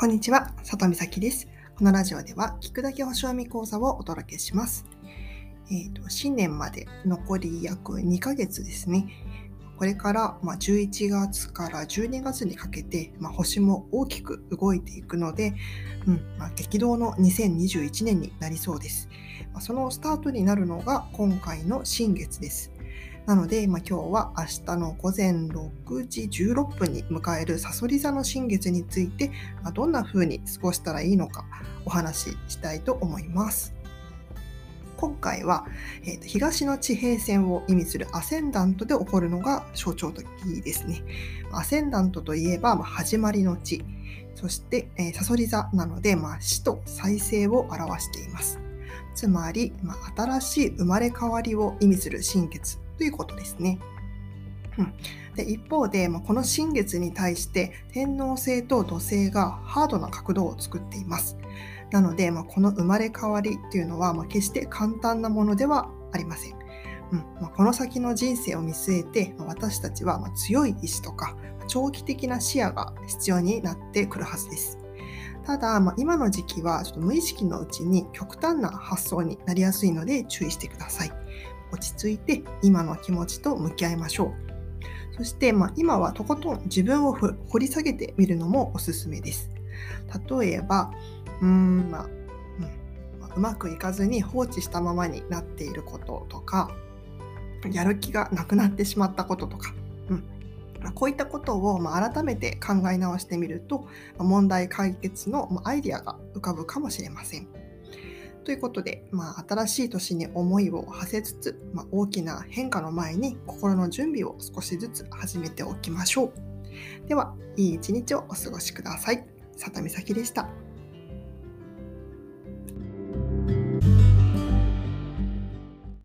こんにちは、里美咲です。このラジオでは、聞くだけ星読み講座をお届けします。えーと、新年まで残り約2ヶ月ですね。これから、まあ、11月から12月にかけて、まあ、星も大きく動いていくので、うんまあ、激動の2021年になりそうです。まあ、そのスタートになるのが今回の新月です。なので、まあ、今日は明日の午前6時16分に迎えるさそり座の新月について、まあ、どんな風に過ごしたらいいのかお話ししたいと思います。今回は、えーと、東の地平線を意味するアセンダントで起こるのが象徴的ですね。アセンダントといえば、まあ、始まりの地、そして、えー、サソリ座なので、まあ、死と再生を表しています。つまり、まあ、新しい生まれ変わりを意味する新月ということですね。うん、で一方で、まあ、この新月に対して天王星と土星がハードな角度を作っています。なので、まあ、この生まれ変わりっていうのは、まあ、決して簡単なものではありません。うんまあ、この先の人生を見据えて、まあ、私たちはま強い意志とか長期的な視野が必要になってくるはずです。ただ、まあ、今の時期はちょっと無意識のうちに極端な発想になりやすいので注意してください。落ち着いて今の気持ちと向き合いましょう。そして、まあ、今はとことん自分を掘り下げてみるのもおすすめです。例えば、うーん、まあ、うんまあ、うまくいかずに放置したままになっていることとか、やる気がなくなってしまったこととか、うん、こういったことを改めて考え直してみると問題解決のアイディアが浮かぶかもしれません。ということで、まあ、新しい年に思いを馳せつつ、まあ、大きな変化の前に心の準備を少しずつ始めておきましょう。では、いい一日をお過ごしください。里美咲でした。